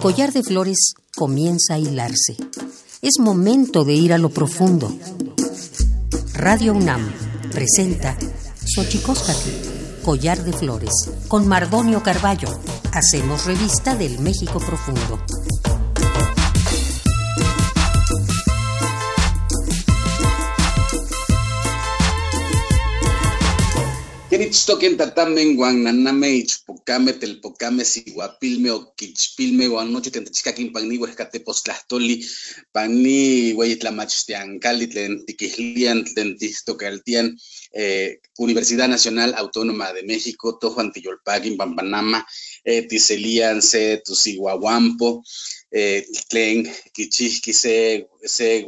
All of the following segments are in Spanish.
Collar de flores comienza a hilarse. Es momento de ir a lo profundo. Radio UNAM presenta Xochicóscatl, collar de flores, con Mardonio Carballo. Hacemos revista del México profundo. Itztoquen tatamen guan naname ichpocame telpocame siguapilme o quichpilme guan noche tentachicaquin pagni huescate postlahtoli pagni hueyitlamachtiancali tlen tiquihlian tlen tihtocaltian eh, Universidad Nacional Autónoma de México, Tojo Antiyolpaguin, Bambanama, eh, Tiselian, Se, Tusiguahuampo, eh, Tlen, Kichihki, Se, Se,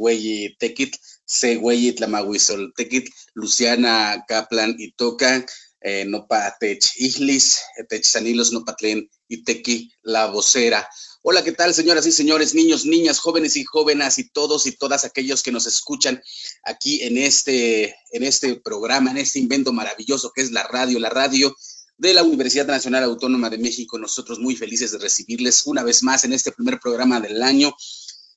Tequit, Se, Güeyi, Tlamahuizoltequit, Luciana Kaplan y Toca, eh, Nopa Tech Islis, Tech Sanilos, Nopa Tlen, Iteki, La Vocera. Hola, ¿qué tal, señoras y señores, niños, niñas, jóvenes y jóvenes y todos y todas aquellos que nos escuchan aquí en este, en este programa, en este invento maravilloso que es la radio, la radio de la Universidad Nacional Autónoma de México. Nosotros muy felices de recibirles una vez más en este primer programa del año.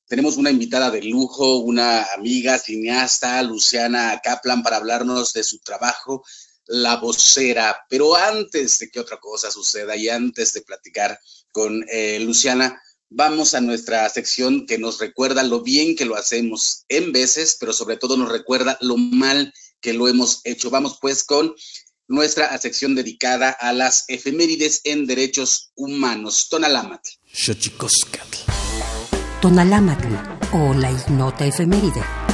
Tenemos una invitada de lujo, una amiga cineasta, Luciana Kaplan, para hablarnos de su trabajo, La Vocera. Pero antes de que otra cosa suceda y antes de platicar con eh, Luciana, vamos a nuestra sección que nos recuerda lo bien que lo hacemos en veces, pero sobre todo nos recuerda lo mal que lo hemos hecho. Vamos pues con nuestra sección dedicada a las efemérides en derechos humanos. Tonalámatl. Tonalámatl o la ignota efeméride.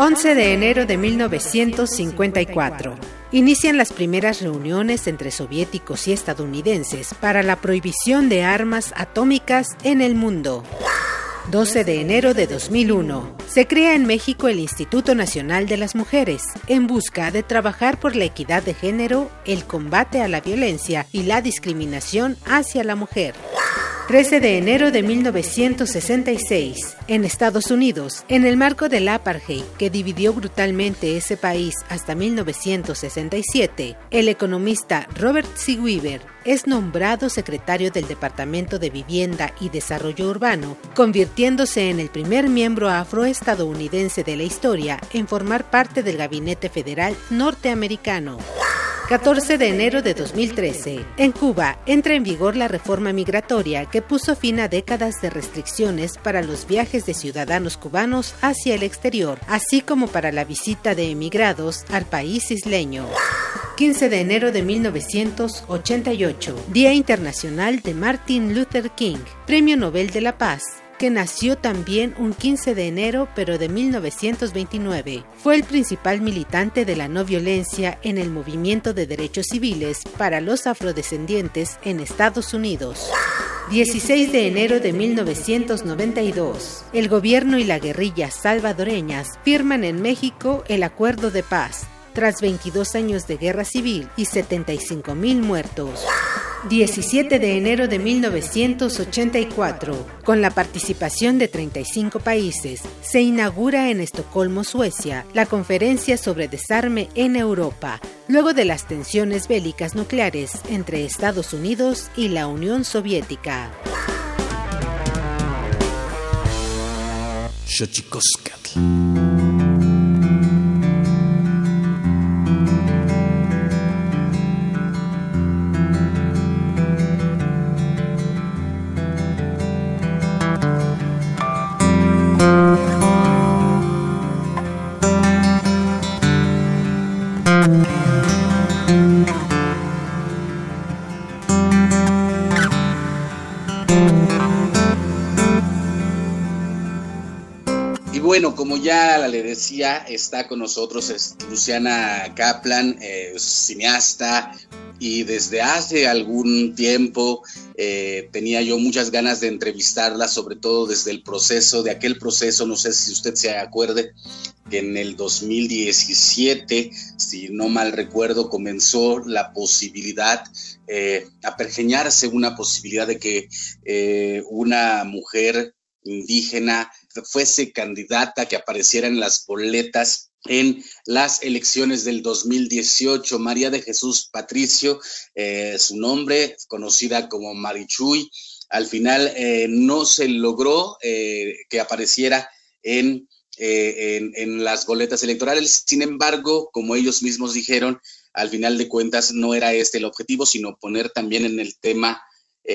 11 de enero de 1954. Inician las primeras reuniones entre soviéticos y estadounidenses para la prohibición de armas atómicas en el mundo. 12 de enero de 2001. Se crea en México el Instituto Nacional de las Mujeres, en busca de trabajar por la equidad de género, el combate a la violencia y la discriminación hacia la mujer. 13 de enero de 1966, en Estados Unidos, en el marco del apartheid que dividió brutalmente ese país hasta 1967, el economista Robert C. Weaver es nombrado secretario del Departamento de Vivienda y Desarrollo Urbano, convirtiéndose en el primer miembro afroestadounidense de la historia en formar parte del Gabinete Federal norteamericano. 14 de enero de 2013. En Cuba entra en vigor la reforma migratoria que puso fin a décadas de restricciones para los viajes de ciudadanos cubanos hacia el exterior, así como para la visita de emigrados al país isleño. 15 de enero de 1988, Día Internacional de Martin Luther King, Premio Nobel de la Paz que nació también un 15 de enero pero de 1929. Fue el principal militante de la no violencia en el movimiento de derechos civiles para los afrodescendientes en Estados Unidos. 16 de enero de 1992. El gobierno y la guerrilla salvadoreñas firman en México el Acuerdo de Paz, tras 22 años de guerra civil y 75 mil muertos. 17 de enero de 1984, con la participación de 35 países, se inaugura en Estocolmo, Suecia, la conferencia sobre desarme en Europa, luego de las tensiones bélicas nucleares entre Estados Unidos y la Unión Soviética. Decía, está con nosotros Luciana Kaplan, eh, cineasta, y desde hace algún tiempo eh, tenía yo muchas ganas de entrevistarla, sobre todo desde el proceso, de aquel proceso, no sé si usted se acuerde, que en el 2017, si no mal recuerdo, comenzó la posibilidad, eh, a pergeñarse una posibilidad de que una mujer indígena fuese candidata, que apareciera en las boletas en las elecciones del 2018. María de Jesús Patricio, eh, su nombre, conocida como Marichuy, al final eh, no se logró eh, que apareciera en, en, en las boletas electorales. Sin embargo, como ellos mismos dijeron, al final de cuentas no era este el objetivo, sino poner también en el tema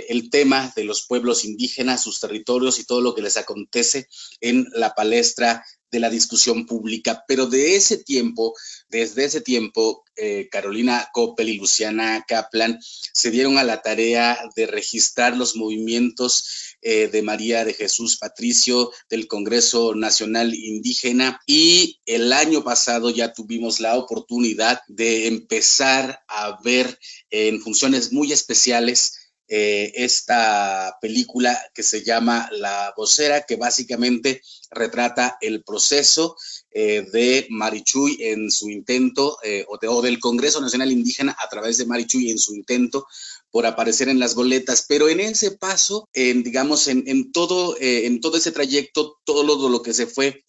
el tema de los pueblos indígenas, sus territorios y todo lo que les acontece en la palestra de la discusión pública. Pero de ese tiempo, desde ese tiempo, eh, Carolina Coppel y Luciana Kaplan se dieron a la tarea de registrar los movimientos eh, de María de Jesús Patricio del Congreso Nacional Indígena y el año pasado ya tuvimos la oportunidad de empezar a ver en funciones muy especiales eh, esta película que se llama La vocera, que básicamente retrata el proceso eh, de Marichuy en su intento, eh, o, del Congreso Nacional Indígena a través de Marichuy en su intento por aparecer en las boletas, pero en ese paso, en, digamos, en, todo, en todo ese trayecto, todo lo, lo que se fue,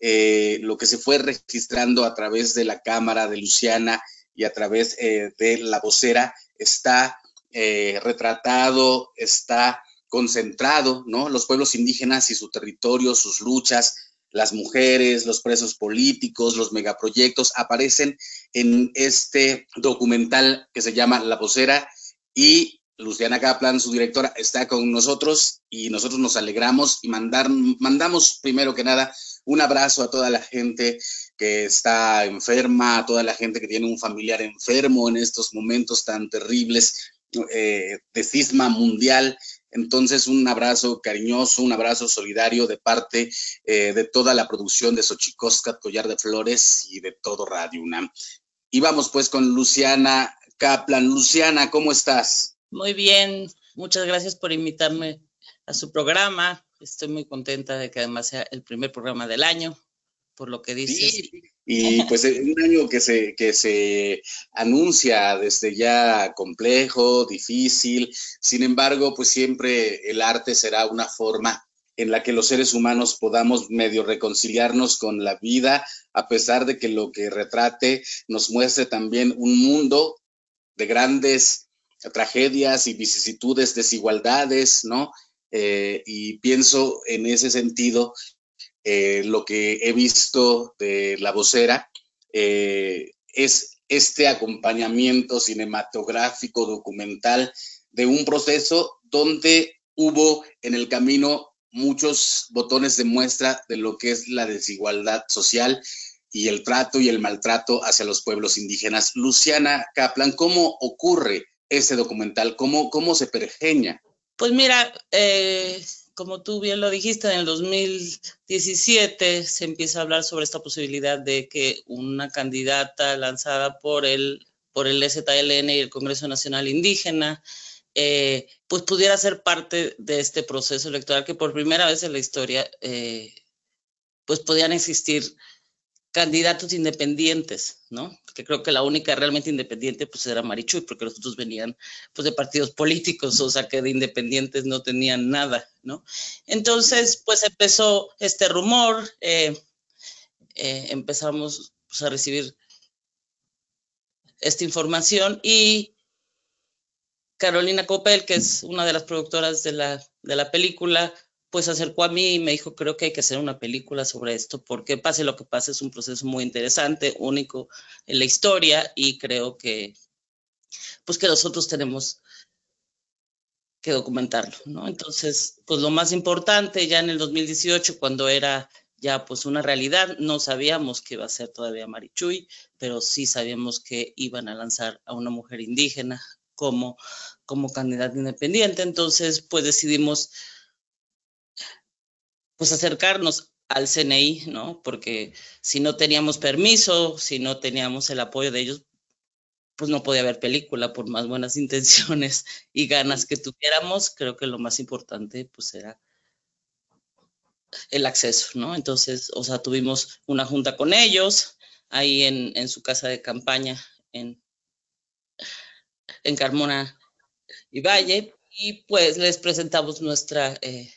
lo que se fue registrando a través de la cámara de Luciana y a través de la vocera, está eh, retratado, está concentrado, ¿no? Los pueblos indígenas y su territorio, sus luchas, las mujeres, los presos políticos, los megaproyectos aparecen en este documental que se llama La Vocera y Luciana Kaplan, su directora, está con nosotros y nosotros nos alegramos y mandar, mandamos primero que nada un abrazo a toda la gente que está enferma, a toda la gente que tiene un familiar enfermo en estos momentos tan terribles eh, de cisma mundial. Entonces, un abrazo cariñoso, un abrazo solidario de parte eh, de toda la producción de Xochicosca, Collar de Flores y de todo Radio UNAM. Y vamos pues con Luciana Kaplan. Luciana, ¿cómo estás? Muy bien, muchas gracias por invitarme a su programa. Estoy muy contenta de que además sea el primer programa del año, por lo que dices. Y pues un año que se, que se anuncia desde ya complejo, difícil, sin embargo, pues siempre el arte será una forma en la que los seres humanos podamos medio reconciliarnos con la vida, a pesar de que lo que retrate nos muestre también un mundo de grandes tragedias y vicisitudes, desigualdades, ¿no? Eh, y pienso en ese sentido eh, lo que he visto de la vocera eh, es este acompañamiento cinematográfico, documental de un proceso donde hubo en el camino muchos botones de muestra de lo que es la desigualdad social y el trato y el maltrato hacia los pueblos indígenas. Luciana Kaplan, ¿cómo ocurre ese documental? ¿Cómo, cómo se pergeña? Pues mira, eh, como tú bien lo dijiste, en el 2017 se empieza a hablar sobre esta posibilidad de que una candidata lanzada por el, por el STLN y el Congreso Nacional Indígena, eh, pues pudiera ser parte de este proceso electoral que por primera vez en la historia, eh, pues podían existir candidatos independientes, ¿no? Que creo que la única realmente independiente pues era Marichuy, porque los otros venían pues de partidos políticos, o sea que de independientes no tenían nada, ¿no? Entonces pues empezó este rumor, eh, eh, empezamos pues, a recibir esta información y Carolina Copel, que es una de las productoras de la, de la película, pues acercó a mí y me dijo, creo que hay que hacer una película sobre esto, porque pase lo que pase, es un proceso muy interesante, único en la historia y creo que, pues que nosotros tenemos que documentarlo, ¿no? Entonces, pues lo más importante, ya en el 2018, cuando era ya pues una realidad, no sabíamos que iba a ser todavía Marichuy, pero sí sabíamos que iban a lanzar a una mujer indígena como, como candidata independiente, entonces pues decidimos pues acercarnos al CNI, ¿no? Porque si no teníamos permiso, si no teníamos el apoyo de ellos, pues no podía haber película por más buenas intenciones y ganas que tuviéramos. Creo que lo más importante, pues era el acceso, ¿no? Entonces, o sea, tuvimos una junta con ellos ahí en, su casa de campaña en, en Carmona y Valle y pues les presentamos nuestra... Eh,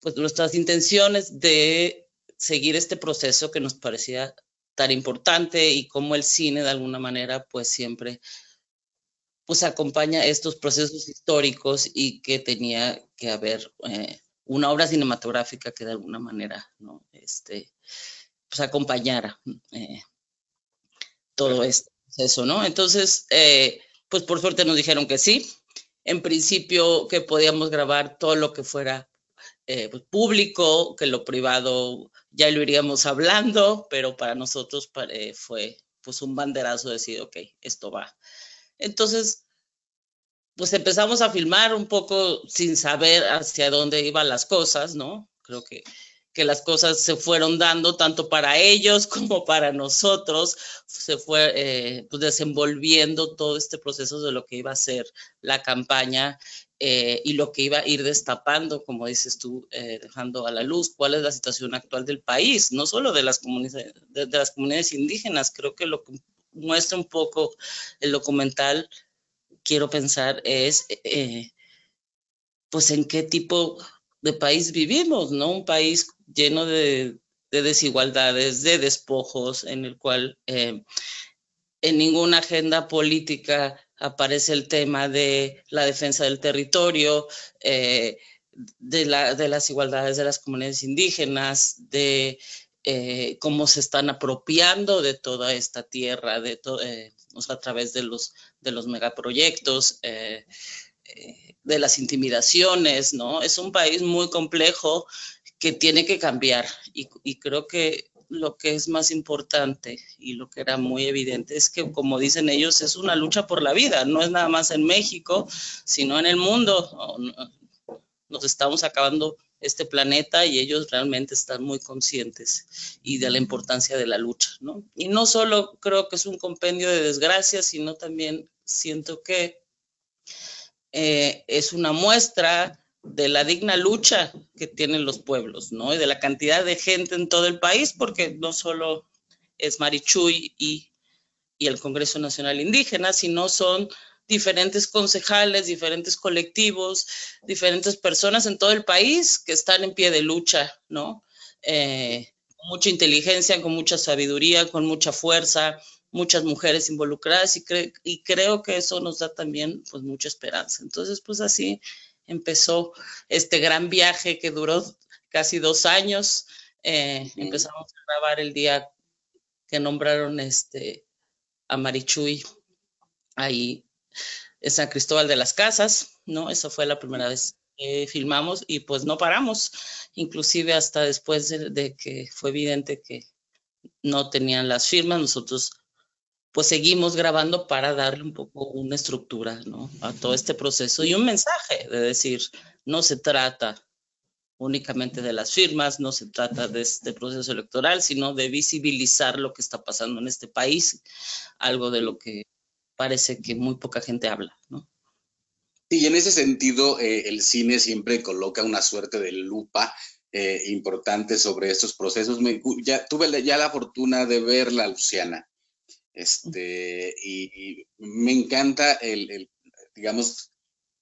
pues nuestras intenciones de seguir este proceso que nos parecía tan importante y cómo el cine de alguna manera pues siempre pues acompaña estos procesos históricos y que tenía que haber eh, una obra cinematográfica que de alguna manera no este pues acompañara eh, todo este proceso no entonces eh, pues por suerte nos dijeron que sí. En principio que podíamos grabar todo lo que fuera eh, pues, público, que lo privado ya lo iríamos hablando, pero para nosotros eh, fue pues un banderazo decir, ok, esto va. Entonces, pues empezamos a filmar un poco sin saber hacia dónde iban las cosas, ¿no? Creo que, que las cosas se fueron dando tanto para ellos como para nosotros, se fue eh, pues desenvolviendo todo este proceso de lo que iba a ser la campaña eh, y lo que iba a ir destapando, como dices tú, eh, dejando a la luz cuál es la situación actual del país, no solo de las comunidades, de, las comunidades indígenas, creo que lo que muestra un poco el documental, quiero pensar, es eh, pues en qué tipo de país vivimos, ¿no? Un país lleno de, de desigualdades, de despojos, en el cual en ninguna agenda política aparece el tema de la defensa del territorio, eh, de, las igualdades de las comunidades indígenas, de eh, cómo se están apropiando de toda esta tierra, eh, a través de los, megaproyectos. de las intimidaciones, ¿no? Es un país muy complejo que tiene que cambiar y creo que lo que es más importante y lo que era muy evidente es que, como dicen ellos, es una lucha por la vida, no es nada más en México, sino en el mundo. Nos estamos acabando este planeta y ellos realmente están muy conscientes y de la importancia de la lucha. Y no solo creo que es un compendio de desgracias, sino también siento que eh, es una muestra de la digna lucha que tienen los pueblos, ¿no? Y de la cantidad de gente en todo el país, porque no solo es Marichuy y, y el Congreso Nacional Indígena, sino son diferentes concejales, diferentes colectivos, diferentes personas en todo el país que están en pie de lucha, ¿no? Eh, con mucha inteligencia, con mucha sabiduría, con mucha fuerza, muchas mujeres involucradas y, y creo que eso nos da también pues mucha esperanza. Entonces, pues así empezó este gran viaje que duró casi dos años. Eh, empezamos a grabar el día que nombraron este, a Marichuy ahí en San Cristóbal de las Casas, ¿no? Esa fue la primera vez que filmamos y pues no paramos, inclusive hasta después de que fue evidente que no tenían las firmas, nosotros pues seguimos grabando para darle un poco una estructura ¿no? a todo este proceso y un mensaje de decir, no se trata únicamente de las firmas, no se trata de este proceso electoral, sino de visibilizar lo que está pasando en este país, algo de lo que parece que muy poca gente habla, ¿no? Y en ese sentido, eh, el cine siempre coloca una suerte de lupa eh, importante sobre estos procesos. Me, ya, tuve ya la fortuna de verla, Luciana. Este, y, me encanta el, digamos,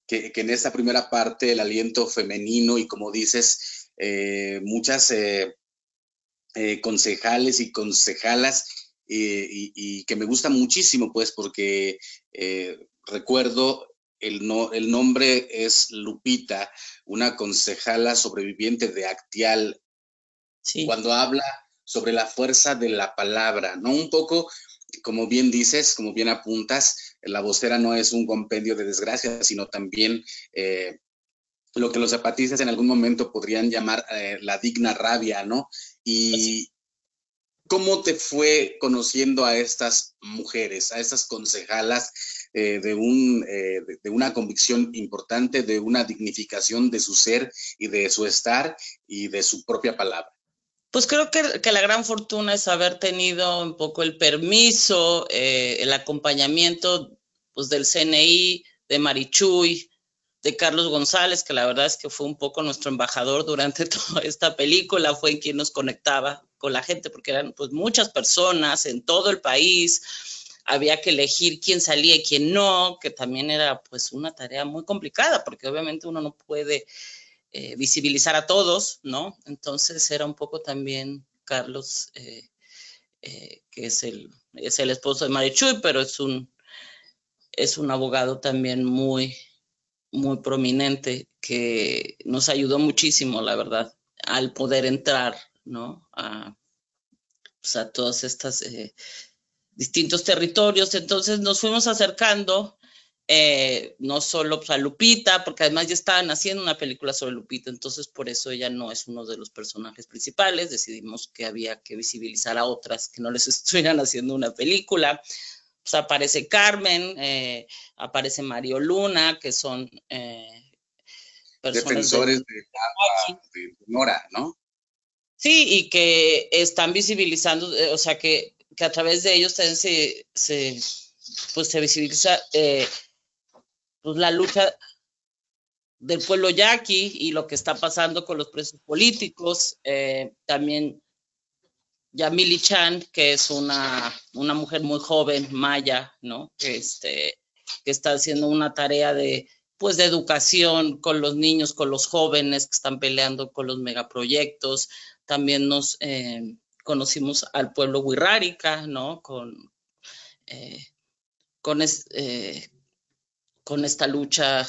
que, en esta primera parte el aliento femenino y como dices, eh, muchas eh, eh, concejales y concejalas y, que me gusta muchísimo, pues, porque recuerdo el, no, el nombre es Lupita, una concejala sobreviviente de Actial, cuando habla sobre la fuerza de la palabra, ¿no? Un poco como bien dices, como bien apuntas, la vocera no es un compendio de desgracia, sino también eh, lo que los zapatistas en algún momento podrían llamar eh, la digna rabia, ¿no? Y cómo te fue conociendo a estas mujeres, a estas concejalas eh, de, un, de una convicción importante, de una dignificación de su ser y de su estar y de su propia palabra. Pues creo que, la gran fortuna es haber tenido un poco el permiso, eh, el acompañamiento pues, del CNI, de Marichuy, de Carlos González, que la verdad es que fue un poco nuestro embajador durante toda esta película, fue quien nos conectaba con la gente, porque eran pues muchas personas en todo el país, había que elegir quién salía y quién no, que también era pues una tarea muy complicada, porque obviamente uno no puede eh, visibilizar a todos, ¿no? Entonces era un poco también Carlos, eh, eh, que es el, es el esposo de Marichuy, pero es un, es un abogado también muy, muy prominente que nos ayudó muchísimo, la verdad, al poder entrar, ¿no? A, pues, a todos estos distintos territorios. Entonces nos fuimos acercando eh, no solo pues, a Lupita, porque además ya estaban haciendo una película sobre Lupita, entonces por eso ella no es uno de los personajes principales, decidimos que había que visibilizar a otras que no les estuvieran haciendo una película. Pues aparece Carmen, eh, aparece Mario Luna, que son eh, defensores de, de, Nora, ¿no? Sí, y que están visibilizando, o sea, que, que a través de ellos también se, se pues se visibiliza pues, la lucha del pueblo yaqui y lo que está pasando con los presos políticos. Eh, también Yamili Chan, que es una, una mujer muy joven, maya, ¿no? Que, este, que está haciendo una tarea de, pues, de educación con los niños, con los jóvenes que están peleando con los megaproyectos. También nos eh, conocimos al pueblo Wirrárica, ¿no? Con, eh, con, eh, con esta lucha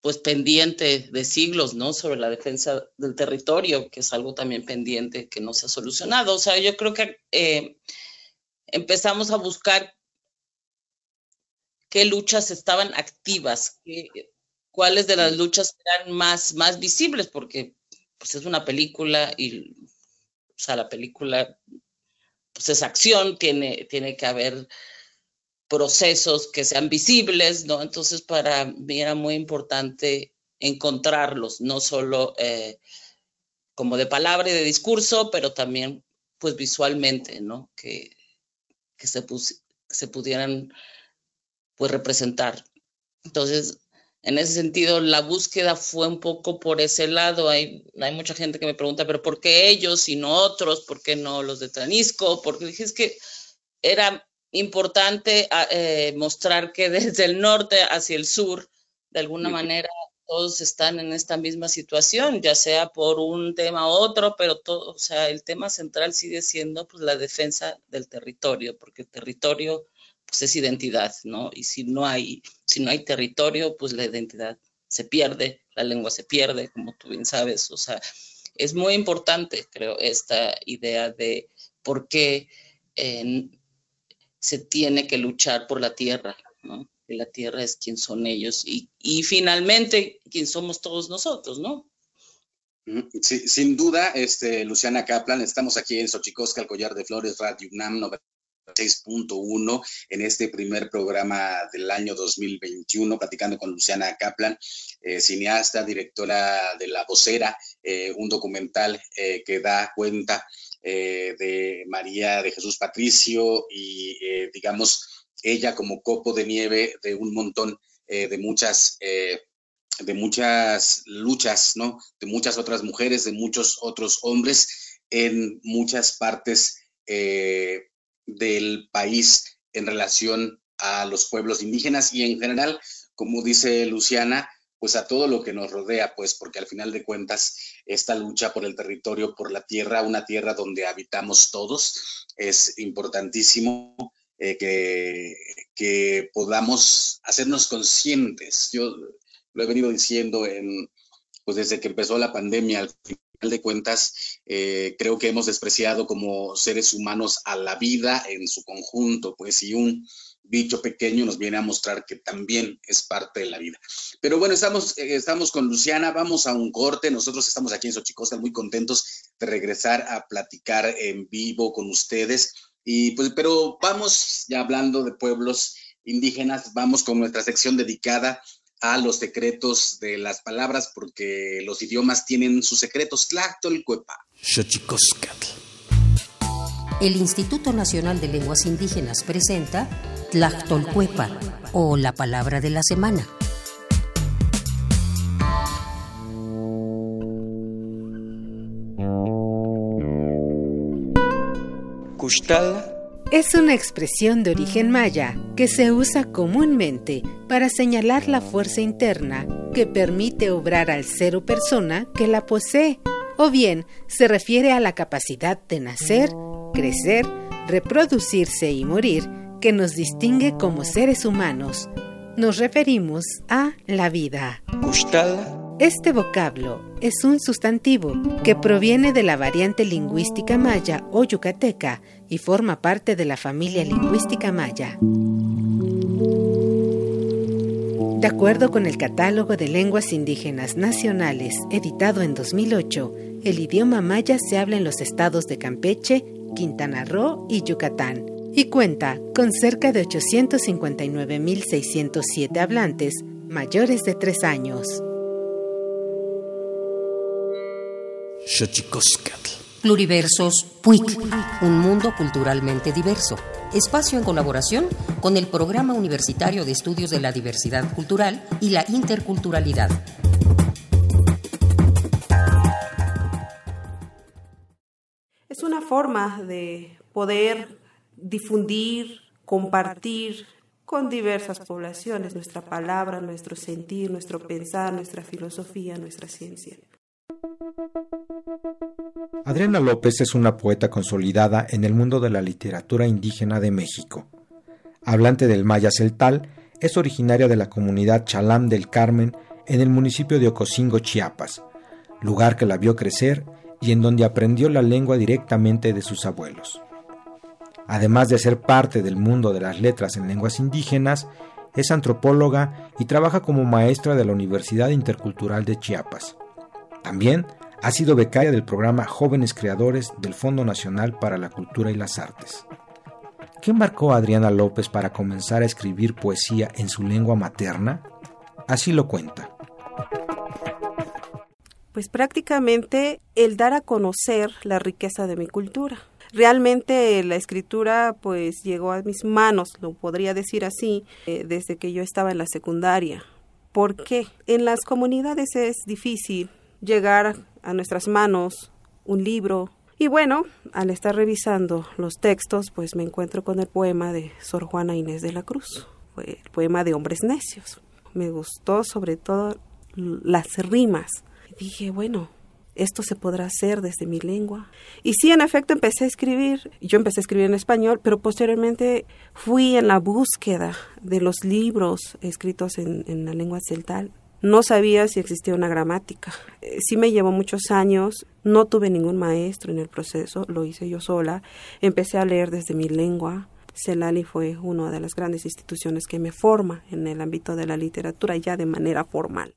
pues pendiente de siglos, ¿no? Sobre la defensa del territorio, que es algo también pendiente que no se ha solucionado. O sea, yo creo que eh, empezamos a buscar qué luchas estaban activas, cuáles de las luchas eran más, más visibles, porque pues es una película y, o sea, la película pues es acción, tiene, tiene que haber procesos que sean visibles, ¿no? Entonces para mí era muy importante encontrarlos, no solo eh, como de palabra y de discurso, pero también pues visualmente, ¿no? Que, que se, se pudieran pues representar. Entonces, en ese sentido, la búsqueda fue un poco por ese lado. Hay, hay mucha gente que me pregunta, pero ¿por qué ellos y no otros? ¿Por qué no los de Tranisco? Porque dije, es que era importante ah, eh, mostrar que desde el norte hacia el sur, de alguna manera, todos están en esta misma situación, ya sea por un tema u otro, pero todo, o sea, el tema central sigue siendo pues la defensa del territorio, porque el territorio pues es identidad, ¿no? Y si no hay, si no hay territorio, pues la identidad se pierde, la lengua se pierde, como tú bien sabes. O sea, es muy importante, creo, esta idea de por qué eh, se tiene que luchar por la tierra, ¿no? La tierra es quien son ellos y, finalmente quien somos todos nosotros, ¿no? Sí, sin duda, este, Luciana Kaplan, estamos aquí en Xochicosca, el Collar de Flores, Radio UNAM 6.1 en este primer programa del año 2021, platicando con Luciana Kaplan, eh, cineasta, directora de La Vocera, eh, un documental eh, que da cuenta de María de Jesús Patricio y, digamos, ella como copo de nieve de un montón de muchas de muchas luchas, ¿no? De muchas otras mujeres, de muchos otros hombres en muchas partes eh, del país en relación a los pueblos indígenas y en general, como dice Luciana, pues a todo lo que nos rodea, pues porque al final de cuentas esta lucha por el territorio, por la tierra, una tierra donde habitamos todos, es importantísimo eh, que, podamos hacernos conscientes. Yo lo he venido diciendo en, pues desde que empezó la pandemia, al de cuentas, eh, creo que hemos despreciado como seres humanos a la vida en su conjunto, pues si un bicho pequeño nos viene a mostrar que también es parte de la vida. Pero bueno, estamos, eh, estamos con Luciana, vamos a un corte, nosotros estamos aquí en Xochicosta muy contentos de regresar a platicar en vivo con ustedes, y pues, pero vamos ya hablando de pueblos indígenas, vamos con nuestra sección dedicada a los secretos de las palabras, porque los idiomas tienen sus secretos. Tlactolcuepa. El Instituto Nacional de Lenguas Indígenas presenta Tlactolcuepa, o la palabra de la semana. Es una expresión de origen maya que se usa comúnmente para señalar la fuerza interna que permite obrar al ser o persona que la posee, o bien se refiere a la capacidad de nacer, crecer, reproducirse y morir que nos distingue como seres humanos. Nos referimos a la vida. Este vocablo es un sustantivo que proviene de la variante lingüística maya o yucateca y forma parte de la familia lingüística maya. De acuerdo con el Catálogo de Lenguas Indígenas Nacionales, editado en 2008, el idioma maya se habla en los estados de Campeche, Quintana Roo y Yucatán, y cuenta con cerca de 859.607 hablantes mayores de 3 años. Pluriversos PUIC, un mundo culturalmente diverso. Espacio en colaboración con el Programa Universitario de Estudios de la Diversidad Cultural y la Interculturalidad. Es una forma de poder difundir, compartir con diversas poblaciones nuestra palabra, nuestro sentir, nuestro pensar, nuestra filosofía, nuestra ciencia. Adriana López es una poeta consolidada en el mundo de la literatura indígena de México. Hablante del maya celtal, es originaria de la comunidad Chalam del Carmen en el municipio de Ocosingo, Chiapas, lugar que la vio crecer y en donde aprendió la lengua directamente de sus abuelos. Además de ser parte del mundo de las letras en lenguas indígenas, es antropóloga y trabaja como maestra de la Universidad Intercultural de Chiapas. También ha sido becaria del programa Jóvenes Creadores del Fondo Nacional para la Cultura y las Artes. ¿Qué marcó a Adriana López para comenzar a escribir poesía en su lengua materna? Así lo cuenta. Pues prácticamente el dar a conocer la riqueza de mi cultura. Realmente la escritura pues llegó a mis manos, lo podría decir así, eh, desde que yo estaba en la secundaria. ¿Por qué? En las comunidades es difícil llegar a nuestras manos un libro. Y bueno, al estar revisando los textos, pues me encuentro con el poema de Sor Juana Inés de la Cruz, el poema de Hombres Necios. Me gustó sobre todo las rimas. dije, bueno, esto se podrá hacer desde mi lengua. Y sí, en efecto, empecé a escribir. Yo empecé a escribir en español, pero posteriormente fui en la búsqueda de los libros escritos en, en la lengua celtal no sabía si existía una gramática. Eh, sí me llevó muchos años, no tuve ningún maestro en el proceso, lo hice yo sola. Empecé a leer desde mi lengua. Celali fue una de las grandes instituciones que me forma en el ámbito de la literatura ya de manera formal.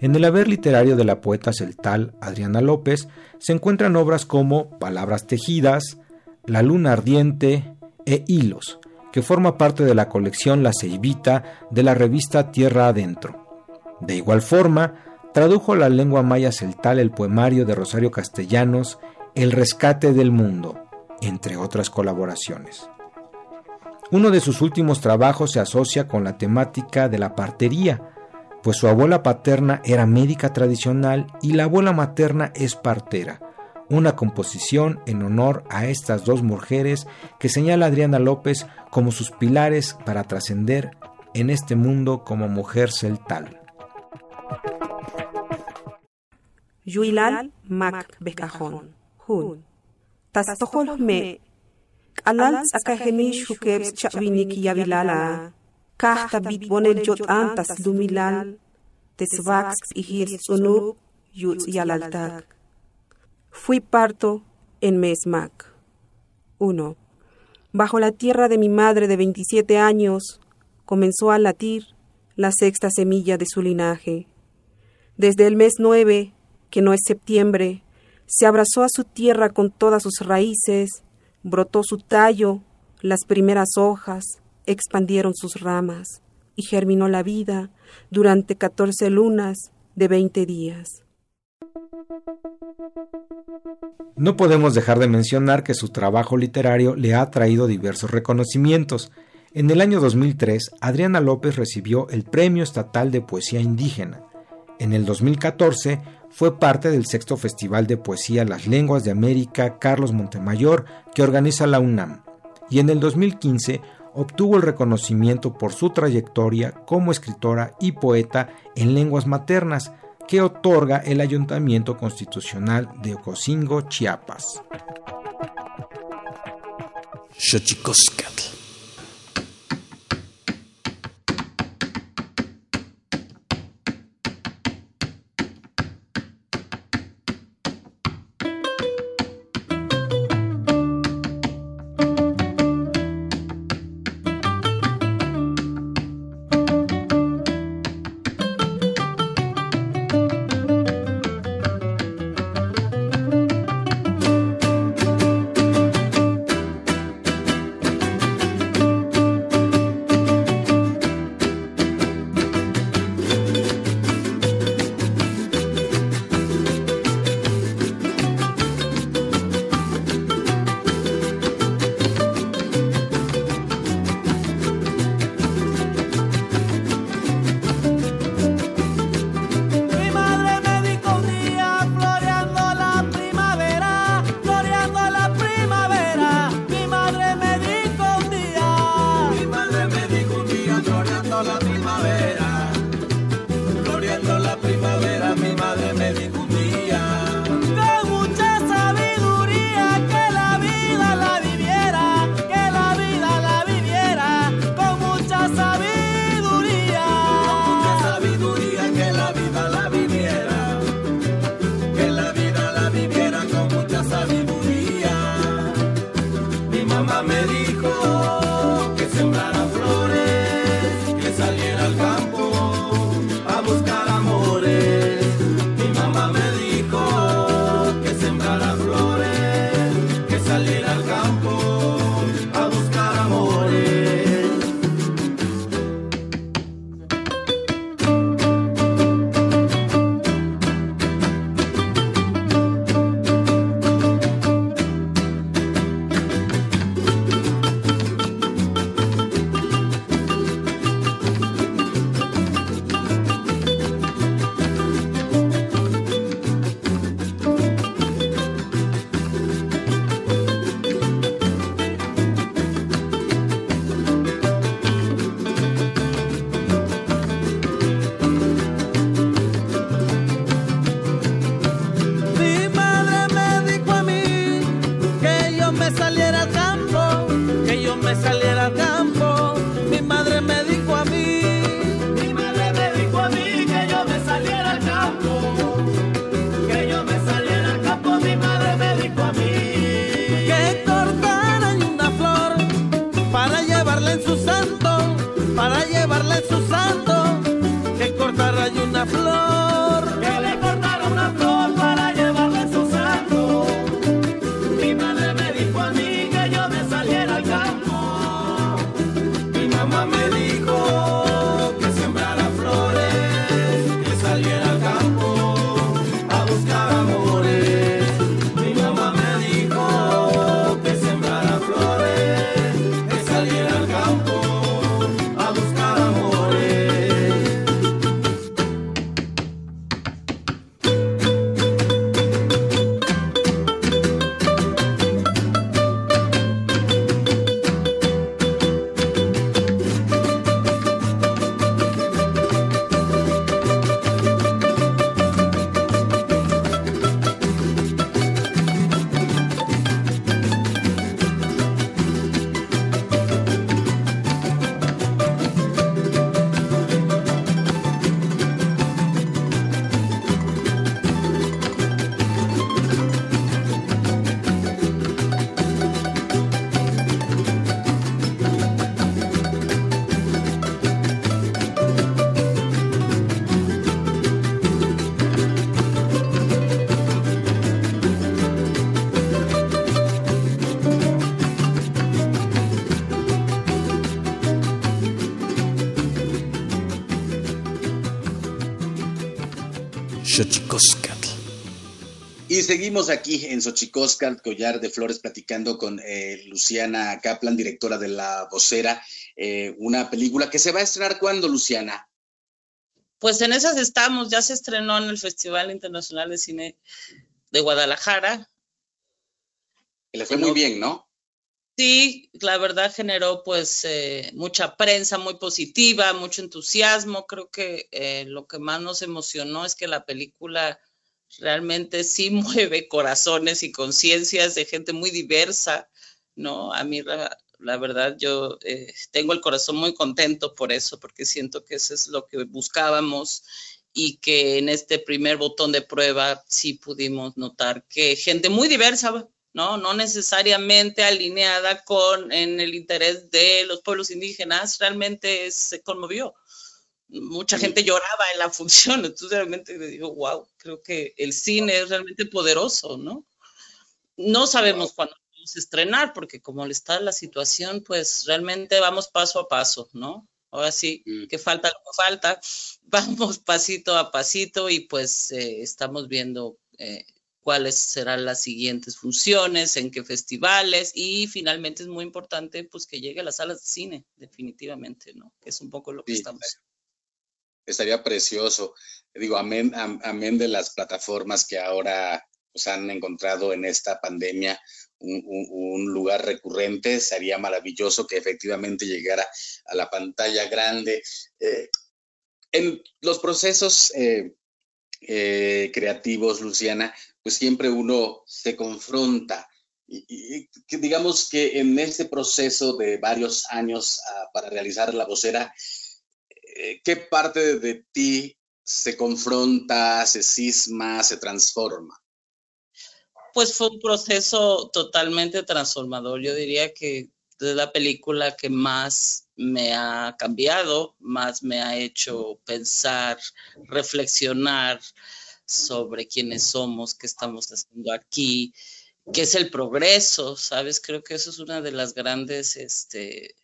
En el haber literario de la poeta celtal Adriana López se encuentran obras como Palabras tejidas, La luna ardiente e Hilos, que forma parte de la colección La Ceibita de la revista Tierra Adentro. De igual forma, tradujo la lengua maya celtal el poemario de Rosario Castellanos El rescate del mundo, entre otras colaboraciones. Uno de sus últimos trabajos se asocia con la temática de la partería, pues su abuela paterna era médica tradicional y la abuela materna es partera, una composición en honor a estas dos mujeres que señala Adriana López como sus pilares para trascender en este mundo como mujer celtal. Yuilal Mac Becajón, Hun. Tastohol me. Alal akajeni shukebs chavinik yavilala. Kahta bitbonel jot antas lumilal. Tesvax ihir sunub yut yalaltak. Fui parto en Mesmac. 1. Bajo la tierra de mi madre de 27 años comenzó a latir la sexta semilla de su linaje. Desde el mes 9, que no es septiembre, se abrazó a su tierra con todas sus raíces, brotó su tallo, las primeras hojas, expandieron sus ramas, y germinó la vida durante catorce lunas de veinte días. No podemos dejar de mencionar que su trabajo literario le ha traído diversos reconocimientos. En el año 2003, Adriana López recibió el Premio Estatal de Poesía Indígena. En el 2014 fue parte del sexto Festival de Poesía Las Lenguas de América Carlos Montemayor que organiza la UNAM. Y en el 2015 obtuvo el reconocimiento por su trayectoria como escritora y poeta en lenguas maternas, que otorga el Ayuntamiento Constitucional de Ocosingo, Chiapas. Xochicóscatl. Y seguimos aquí en Xochicóscar, Collar de Flores, platicando con eh, Luciana Kaplan, directora de La Vocera, eh, una película que se va a estrenar cuándo, Luciana. Pues en esas estamos, ya se estrenó en el Festival Internacional de Cine de Guadalajara. Que le fue muy bien, ¿no? Sí, la verdad generó pues eh, mucha prensa muy positiva, mucho entusiasmo. Creo que eh, lo que más nos emocionó es que la película realmente sí mueve corazones y conciencias de gente muy diversa, ¿no? A mí la, la verdad yo eh, tengo el corazón muy contento por eso, porque siento que eso es lo que buscábamos y que en este primer botón de prueba sí pudimos notar que gente muy diversa, ¿no? No necesariamente alineada con en el interés de los pueblos indígenas, realmente se conmovió. Mucha gente lloraba en la función, entonces realmente le digo, wow, creo que el cine es realmente poderoso, ¿no? No sabemos cuándo vamos a estrenar, porque como está la situación, pues realmente vamos paso a paso, ¿no? Ahora sí, que falta lo que falta, vamos pasito a pasito y pues eh, estamos viendo eh, cuáles serán las siguientes funciones, en qué festivales y finalmente es muy importante pues que llegue a las salas de cine, definitivamente, ¿no? Que es un poco lo que Sí. estamos. Estaría precioso. Digo, amén, am- amén de las plataformas que ahora pues, han encontrado en esta pandemia un, un- un lugar recurrente, sería maravilloso que efectivamente llegara a la pantalla grande. Eh, en los procesos eh, eh, creativos, Luciana, pues siempre uno se confronta. Digamos que en este proceso de varios años ah, para realizar la vocera, eh, ¿qué parte de ti se confronta, se cisma, se transforma? Pues fue un proceso totalmente transformador. Yo diría que es la película que más me ha cambiado, más me ha hecho pensar, reflexionar sobre quiénes somos, qué estamos haciendo aquí, qué es el progreso, ¿sabes? Creo que eso es una de las grandes este,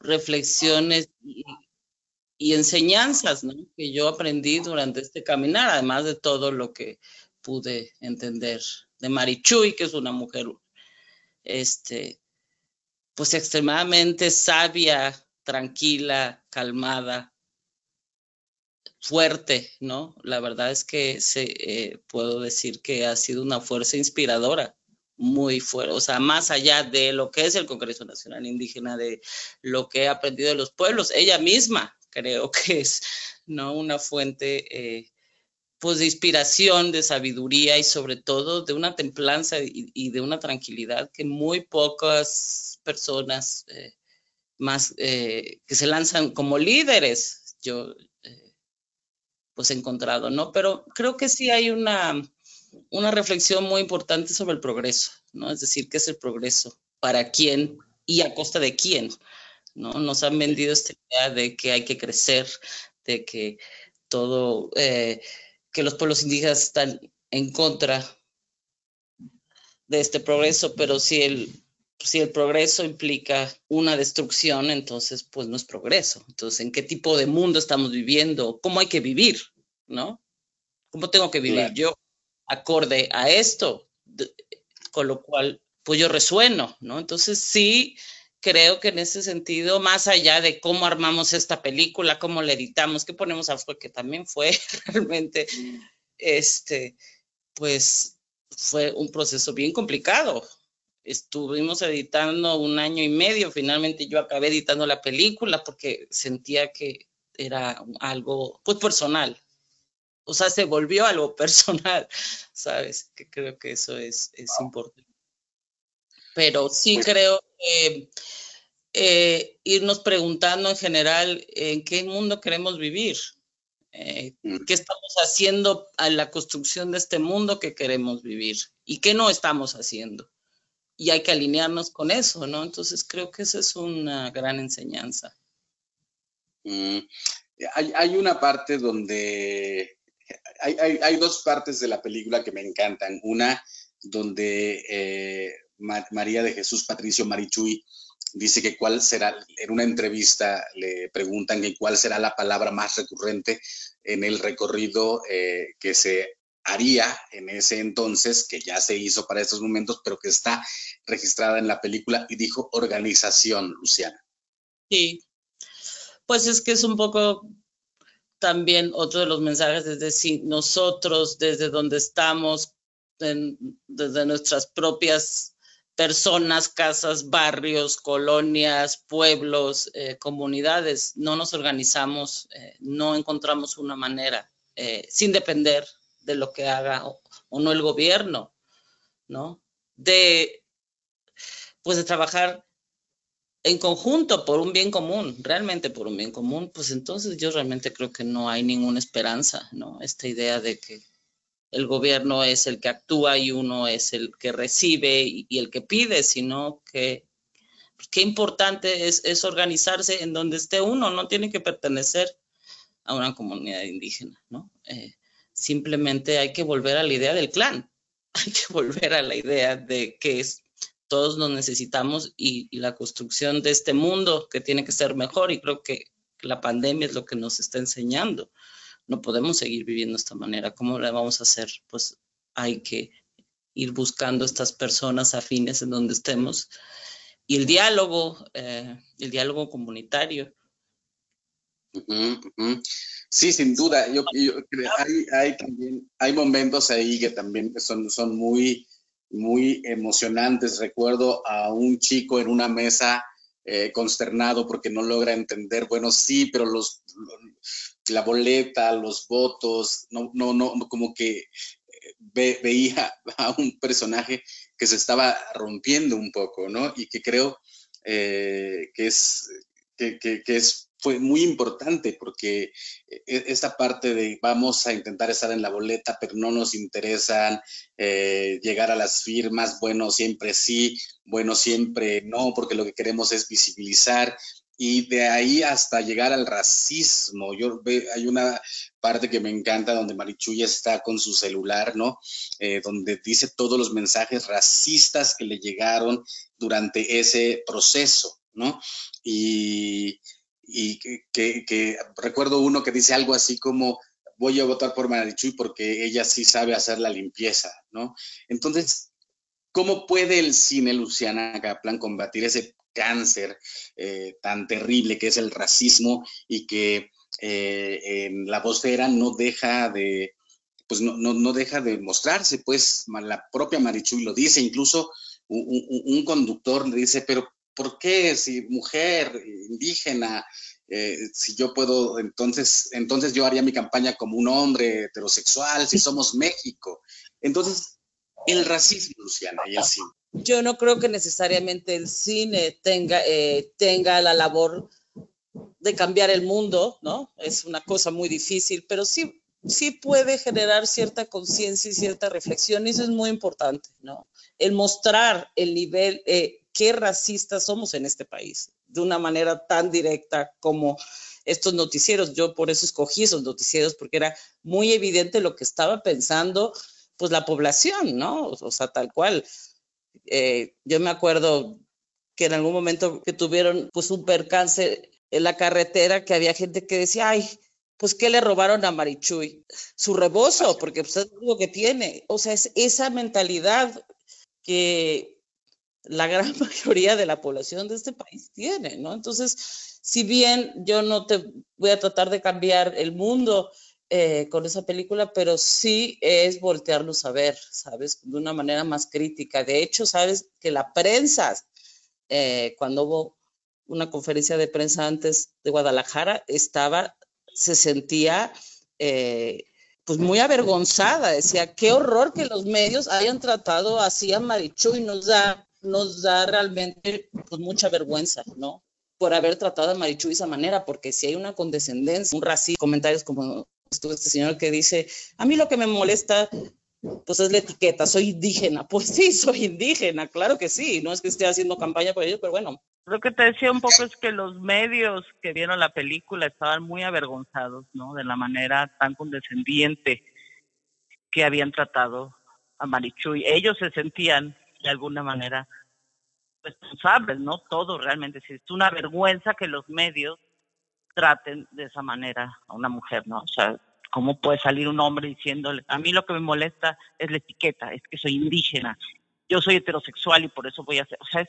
reflexiones y, enseñanzas que yo aprendí durante este caminar, además de todo lo que pude entender de Marichuy, que es una mujer este, pues extremadamente sabia, tranquila, calmada, fuerte, ¿no? La verdad es que se, eh, puedo decir que ha sido una fuerza inspiradora, muy fuerte, o sea, más allá de lo que es el Congreso Nacional Indígena, de lo que he aprendido de los pueblos, ella misma creo que es, ¿no? Una fuente, eh, pues, de inspiración, de sabiduría y sobre todo de una templanza y, y de una tranquilidad que muy pocas personas eh, más eh, que se lanzan como líderes, yo eh, pues he encontrado, ¿no? Pero creo que sí hay una, una reflexión muy importante sobre el progreso, ¿no? Es decir, ¿qué es el progreso? ¿Para quién y a costa de quién? ¿No? Nos han vendido esta idea de que hay que crecer, de que todo, que los pueblos indígenas están en contra de este progreso, pero si el, si el progreso implica una destrucción, entonces pues no es progreso. Entonces, ¿en qué tipo de mundo estamos viviendo? ¿Cómo hay que vivir? ¿No? ¿Cómo tengo que vivir yo acorde a esto? con lo cual, pues yo resueno, ¿no? Entonces sí, creo que en ese sentido, más allá de cómo armamos esta película, cómo la editamos, qué ponemos a que también fue realmente, este, pues fue un proceso bien complicado. Estuvimos editando un año y medio, finalmente yo acabé editando la película porque sentía que era algo pues personal. O sea, se volvió algo personal, ¿sabes? Que creo que eso es, es importante. Pero sí pues creo que eh, irnos preguntando en general en qué mundo queremos vivir, eh, mm. qué estamos haciendo a la construcción de este mundo que queremos vivir y qué no estamos haciendo. Y hay que alinearnos con eso, ¿no? Entonces creo que esa es una gran enseñanza. Mm. Hay, una parte donde hay, dos partes de la película que me encantan. Una donde eh, María de Jesús Patricio Marichuy dice que cuál será, en una entrevista le preguntan cuál será la palabra más recurrente en el recorrido eh, que se haría en ese entonces, que ya se hizo para estos momentos, pero que está registrada en la película, y dijo organización, Luciana. Sí, pues es que es un poco también otro de los mensajes, es decir, nosotros desde donde estamos, desde nuestras propias personas, casas, barrios, colonias, pueblos, eh, comunidades. No nos organizamos, eh, no encontramos una manera, eh, sin depender de lo que haga o, no el gobierno, ¿no? De, pues de trabajar en conjunto por un bien común, realmente por un bien común, pues entonces yo realmente creo que no hay ninguna esperanza, ¿no? Esta idea de que el gobierno es el que actúa y uno es el que recibe y, el que pide, sino que pues, qué importante es, organizarse en donde esté uno, no tiene que pertenecer a una comunidad indígena, ¿no? Eh, simplemente hay que volver a la idea del clan, hay que volver a la idea de que es, todos nos necesitamos y, la construcción de este mundo que tiene que ser mejor y creo que la pandemia es lo que nos está enseñando no podemos seguir viviendo de esta manera. ¿Cómo la vamos a hacer? Pues hay que ir buscando estas personas afines en donde estemos. Y el diálogo, eh, el diálogo comunitario. Sí, sin duda. Yo, hay, hay, también, hay momentos ahí que también son, son muy, muy emocionantes. Recuerdo a un chico en una mesa eh, consternado porque no logra entender, bueno, sí, pero los, la boleta, los votos, no, no, no, como que eh, veía a un personaje que se estaba rompiendo un poco, ¿no? Y que creo eh, que es, que, es, fue muy importante porque e, esta parte de vamos a intentar estar en la boleta, pero no nos interesan eh, llegar a las firmas, bueno, siempre sí, bueno, siempre no, porque lo que queremos es visibilizar y de ahí hasta llegar al racismo. Yo ve, hay una parte que me encanta donde Marichuy está con su celular, ¿no? Eh, donde dice todos los mensajes racistas que le llegaron durante ese proceso, ¿no? Y, y que, que, recuerdo uno que dice algo así como voy a votar por Marichuy porque ella sí sabe hacer la limpieza, ¿no? Entonces, ¿cómo puede el cine, Luciana Kaplan, combatir ese cáncer eh, tan terrible que es el racismo y que eh, en la vocera no deja de, pues no, no, deja de mostrarse, pues la propia Marichuy lo dice, incluso un, conductor le dice, pero ¿por qué si mujer indígena, eh, si yo puedo, entonces, entonces yo haría mi campaña como un hombre heterosexual, si somos México. Entonces, el racismo, Luciana, y el cine? Yo no creo que necesariamente el cine tenga, eh, tenga la labor de cambiar el mundo, ¿no? Es una cosa muy difícil, pero sí, sí puede generar cierta conciencia y cierta reflexión, y eso es muy importante, ¿no? El mostrar el nivel, eh, qué racistas somos en este país, de una manera tan directa como estos noticieros. Yo por eso escogí esos noticieros, porque era muy evidente lo que estaba pensando, pues la población, ¿no? O sea, tal cual. Eh, yo me acuerdo que en algún momento que tuvieron pues un percance en la carretera, que había gente que decía, ay, pues ¿qué le robaron a Marichuy? Su rebozo, porque pues, es lo que tiene. O sea, es esa mentalidad que la gran mayoría de la población de este país tiene, ¿no? Entonces, si bien yo no te voy a tratar de cambiar el mundo eh, con esa película, pero sí es voltearlos a ver, ¿sabes? De una manera más crítica. De hecho, sabes que la prensa, eh, cuando hubo una conferencia de prensa antes de Guadalajara, estaba, se sentía eh, pues muy avergonzada, decía, qué horror que los medios hayan tratado así a Marichu y nos da, nos da realmente pues mucha vergüenza, ¿no? Por haber tratado a Marichu de esa manera, porque si hay una condescendencia, un racismo, comentarios como estuvo este señor que dice, a mí lo que me molesta pues es la etiqueta, soy indígena. Pues sí, soy indígena, claro que sí, no es que esté haciendo campaña por ello, pero bueno, lo que te decía un poco es que los medios que vieron la película estaban muy avergonzados, ¿no? De la manera tan condescendiente que habían tratado a Marichuy. Ellos se sentían de alguna manera responsables, ¿no? Todo realmente. Es una vergüenza que los medios traten de esa manera a una mujer, ¿no? O sea, ¿cómo puede salir un hombre diciéndole, a mí lo que me molesta es la etiqueta, es que soy indígena, yo soy heterosexual y por eso voy a hacer, o sea, es,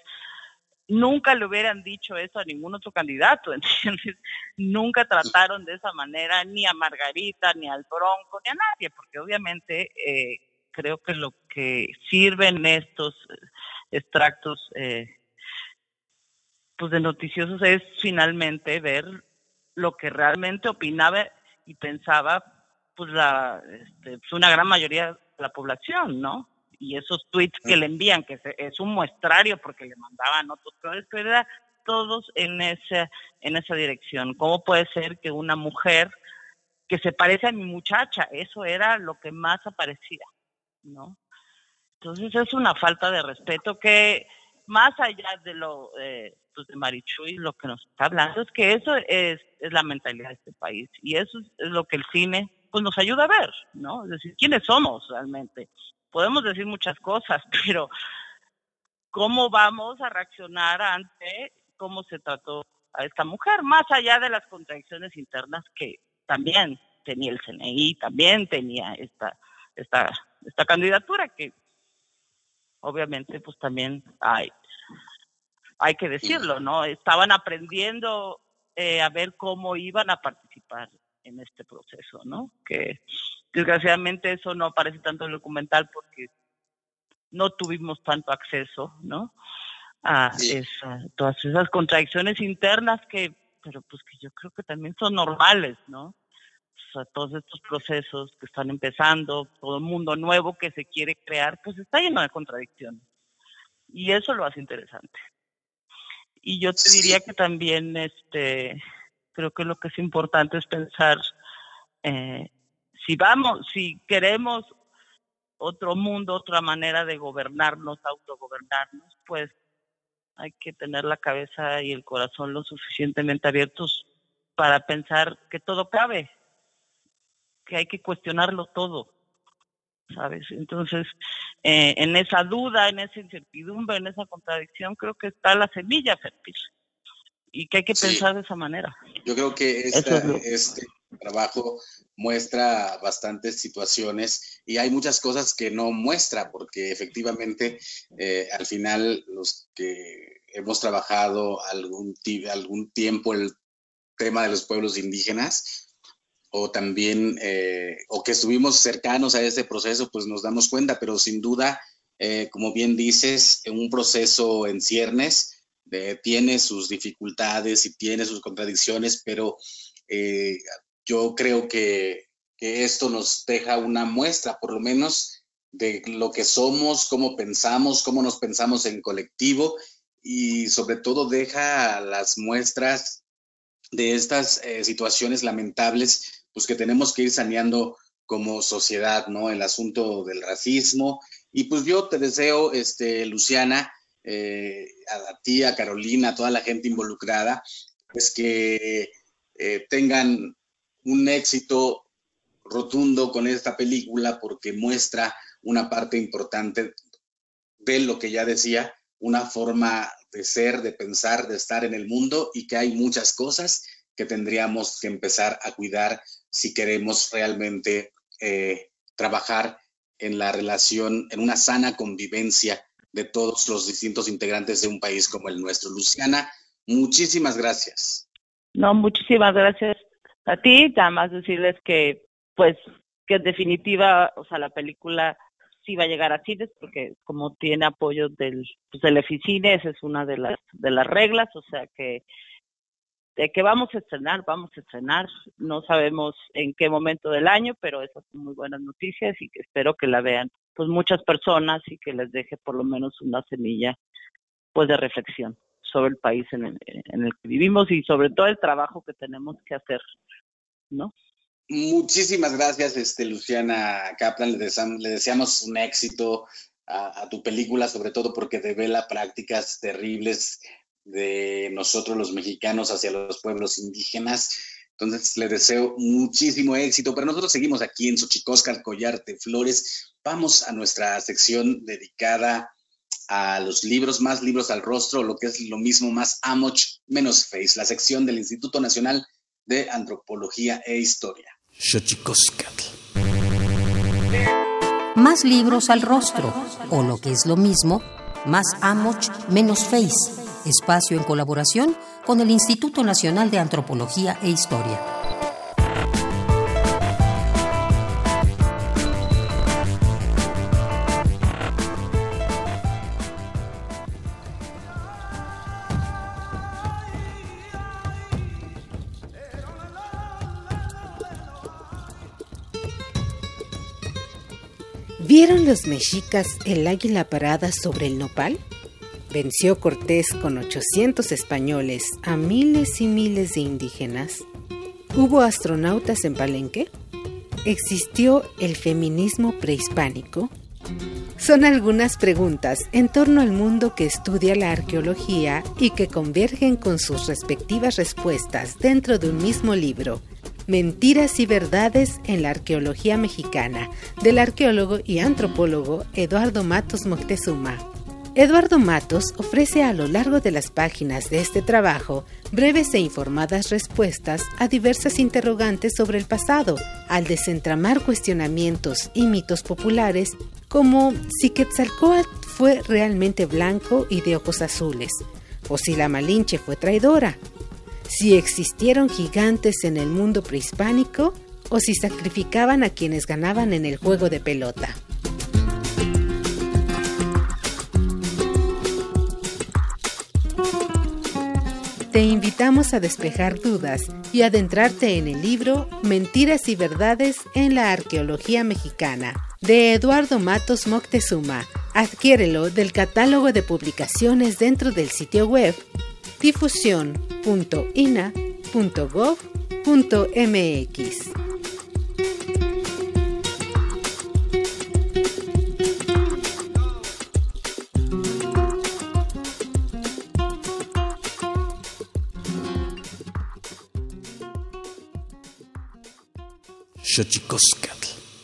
nunca le hubieran dicho eso a ningún otro candidato, ¿entiendes? Nunca trataron de esa manera ni a Margarita, ni al Bronco, ni a nadie, porque obviamente eh, creo que lo que sirven estos extractos eh, pues de noticiosos es finalmente ver lo que realmente opinaba y pensaba pues la este, pues una gran mayoría de la población, ¿no? y esos tweets que le envían, que es un muestrario porque le mandaban otros pero era todos en esa, en esa dirección. ¿Cómo puede ser que una mujer que se parece a mi muchacha, eso era lo que más aparecía, ¿no? Entonces es una falta de respeto que más allá de lo eh, pues de Marichuy, lo que nos está hablando es que eso es, es la mentalidad de este país y eso es, lo que el cine pues nos ayuda a ver, ¿no? Es decir, quiénes somos realmente podemos decir muchas cosas, pero ¿cómo vamos a reaccionar ante cómo se trató a esta mujer? Más allá de las contradicciones internas que también tenía el CNI, también tenía esta, esta, esta candidatura que obviamente pues también hay, hay que decirlo, ¿no? Estaban aprendiendo eh, a ver cómo iban a participar en este proceso, ¿no? Que Desgraciadamente eso no aparece tanto en el documental porque no tuvimos tanto acceso, ¿no? A todas esas contradicciones internas que, pero pues que yo creo que también son normales, ¿no? Sea, todos estos procesos que están empezando, todo el mundo nuevo que se quiere crear, pues está lleno de contradicciones. Y eso lo hace interesante. Y yo te diría que también, este, creo que lo que es importante es pensar eh, si vamos, si queremos otro mundo, otra manera de gobernarnos, autogobernarnos, pues hay que tener la cabeza y el corazón lo suficientemente abiertos para pensar que todo cabe, que hay que cuestionarlo todo, ¿sabes? Entonces, eh, en esa duda, en esa incertidumbre, en esa contradicción, creo que está la semilla fértil y que hay que pensar de esa manera. Yo creo que este trabajo muestra bastantes situaciones y hay muchas cosas que no muestra porque efectivamente eh, al final los que hemos trabajado algún, algún tiempo el tema de los pueblos indígenas o también eh, o que estuvimos cercanos a este proceso pues nos damos cuenta pero sin duda eh, como bien dices un proceso en ciernes tiene sus dificultades y tiene sus contradicciones pero yo creo que, esto nos deja una muestra, por lo menos de lo que somos, cómo pensamos, cómo nos pensamos en colectivo y sobre todo deja las muestras de estas eh, situaciones lamentables pues que tenemos que ir saneando como sociedad, ¿no? El asunto del racismo. Y pues yo te deseo, este, Luciana, eh, a ti, a Carolina, a toda la gente involucrada, pues que eh, tengan un éxito rotundo con esta película porque muestra una parte importante de lo que ya decía, una forma de ser, de pensar, de estar en el mundo y que hay muchas cosas que tendríamos que empezar a cuidar si queremos realmente eh, trabajar en la relación, en una sana convivencia de todos los distintos integrantes de un país como el nuestro. Luciana, muchísimas gracias. No, muchísimas gracias a ti. Nada más decirles que, pues, que en definitiva, o sea, la película sí va a llegar a cines porque como tiene apoyo del, pues, del Eficine, esa es una de las, de las reglas, o sea que de que vamos a estrenar, vamos a estrenar, no sabemos en qué momento del año, pero esas son muy buenas noticias y que espero que la vean pues muchas personas y que les deje por lo menos una semilla pues de reflexión sobre el país en el, en el que vivimos y sobre todo el trabajo que tenemos que hacer, ¿no? Muchísimas gracias, este, Luciana Kaplan. Le deseamos, le deseamos un éxito a, tu película, sobre todo porque devela prácticas terribles de nosotros los mexicanos hacia los pueblos indígenas. Entonces, le deseo muchísimo éxito. Pero nosotros seguimos aquí en Xochicóscar, Collarte Flores. Vamos a nuestra sección dedicada a los libros, más libros al rostro, lo que es lo mismo, más Amoch, menos Face, la sección del Instituto Nacional de Antropología e Historia. Más libros al rostro, o lo que es lo mismo, más Amoch, menos Face, espacio en colaboración con el Instituto Nacional de Antropología e Historia. ¿Vieron los mexicas el águila parada sobre el nopal? Venció Cortés con 800 españoles a miles y miles de indígenas. ¿Hubo astronautas en Palenque? ¿Existió el feminismo prehispánico? Son algunas preguntas en torno al mundo que estudia la arqueología y que convergen con sus respectivas respuestas dentro de un mismo libro, Mentiras y Verdades en la Arqueología Mexicana, del arqueólogo y antropólogo Eduardo Matos Moctezuma. Eduardo Matos ofrece a lo largo de las páginas de este trabajo breves e informadas respuestas a diversas interrogantes sobre el pasado, al desentramar cuestionamientos y mitos populares como si Quetzalcoatl fue realmente blanco y de ojos azules, o si la Malinche fue traidora, si existieron gigantes en el mundo prehispánico o si sacrificaban a quienes ganaban en el juego de pelota. Te invitamos a despejar dudas y adentrarte en el libro Mentiras y Verdades en la Arqueología Mexicana de Eduardo Matos Moctezuma. Adquiérelo del catálogo de publicaciones dentro del sitio web difusión.ina.gov.mx.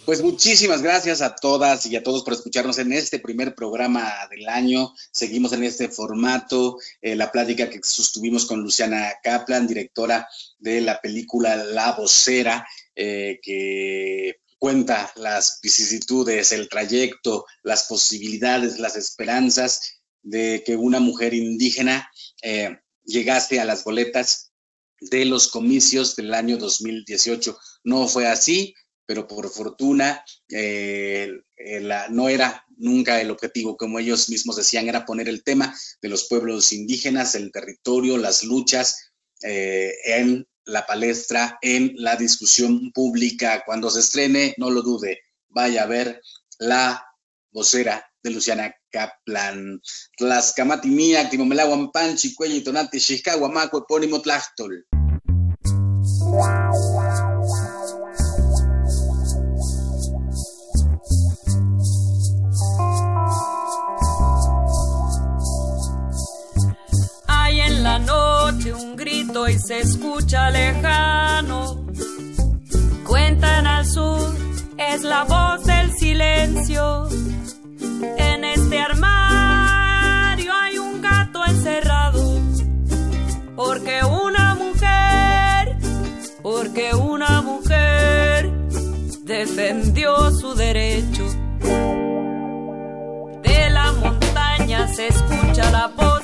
Pues muchísimas gracias a todas y a todos por escucharnos en este primer programa del año. Seguimos en este formato, eh, la plática que sostuvimos con Luciana Kaplan, directora de la película La Vocera, eh, que cuenta las vicisitudes, el trayecto, las posibilidades, las esperanzas de que una mujer indígena eh, llegase a las boletas de los comicios del año 2018. No fue así, pero por fortuna eh, eh, la, no era nunca el objetivo, como ellos mismos decían, era poner el tema de los pueblos indígenas, el territorio, las luchas eh, en la palestra, en la discusión pública. Cuando se estrene, no lo dude, vaya a ver la vocera de Luciana Kaplan. Tlaxcamatimia, Timomelaguan, Panchi, Cuello, Tonate, Xiscagua, Maco, Epónimo, Tlaxtol. Hay en la noche un grito y se escucha lejano. Cuentan al sur, es la voz del silencio este armario hay un gato encerrado. Porque una mujer, porque una mujer defendió su derecho. De la montaña se escucha la voz.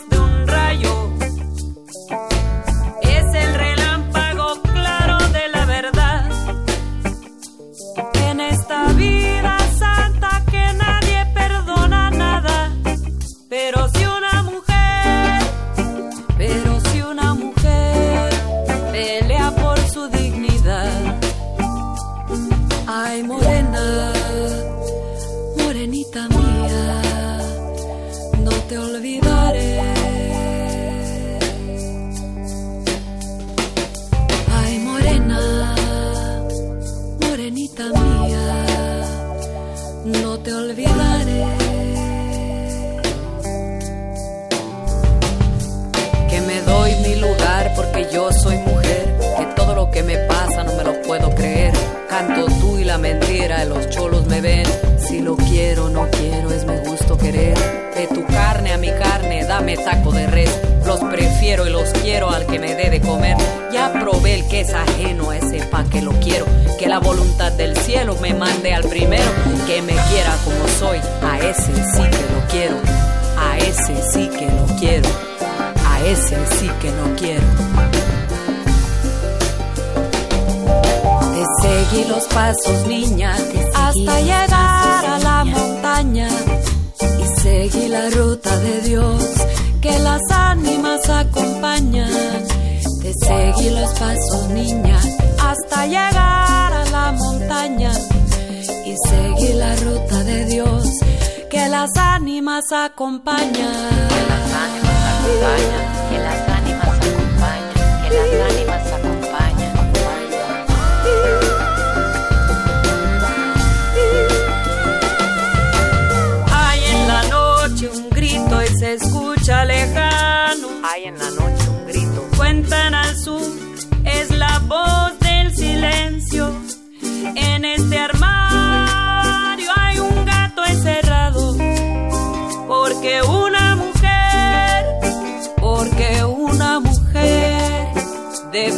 De las ánimas a las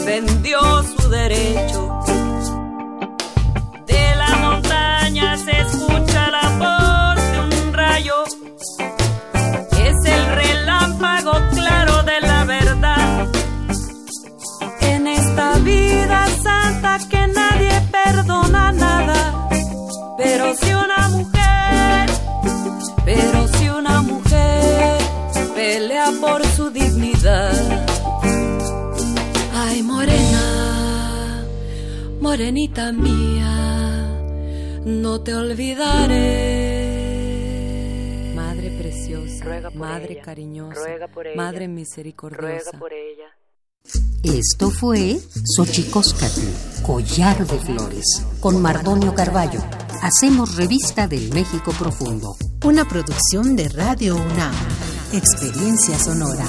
vendió su derecho. morenita mía, no te olvidaré. Madre preciosa, madre cariñosa, Ruega por ella. madre misericordiosa. Ruega por ella. Esto fue Xochicóscatl, Collar de Flores, con Mardonio Carballo. Hacemos revista del México Profundo. Una producción de Radio UNAM. Experiencia sonora.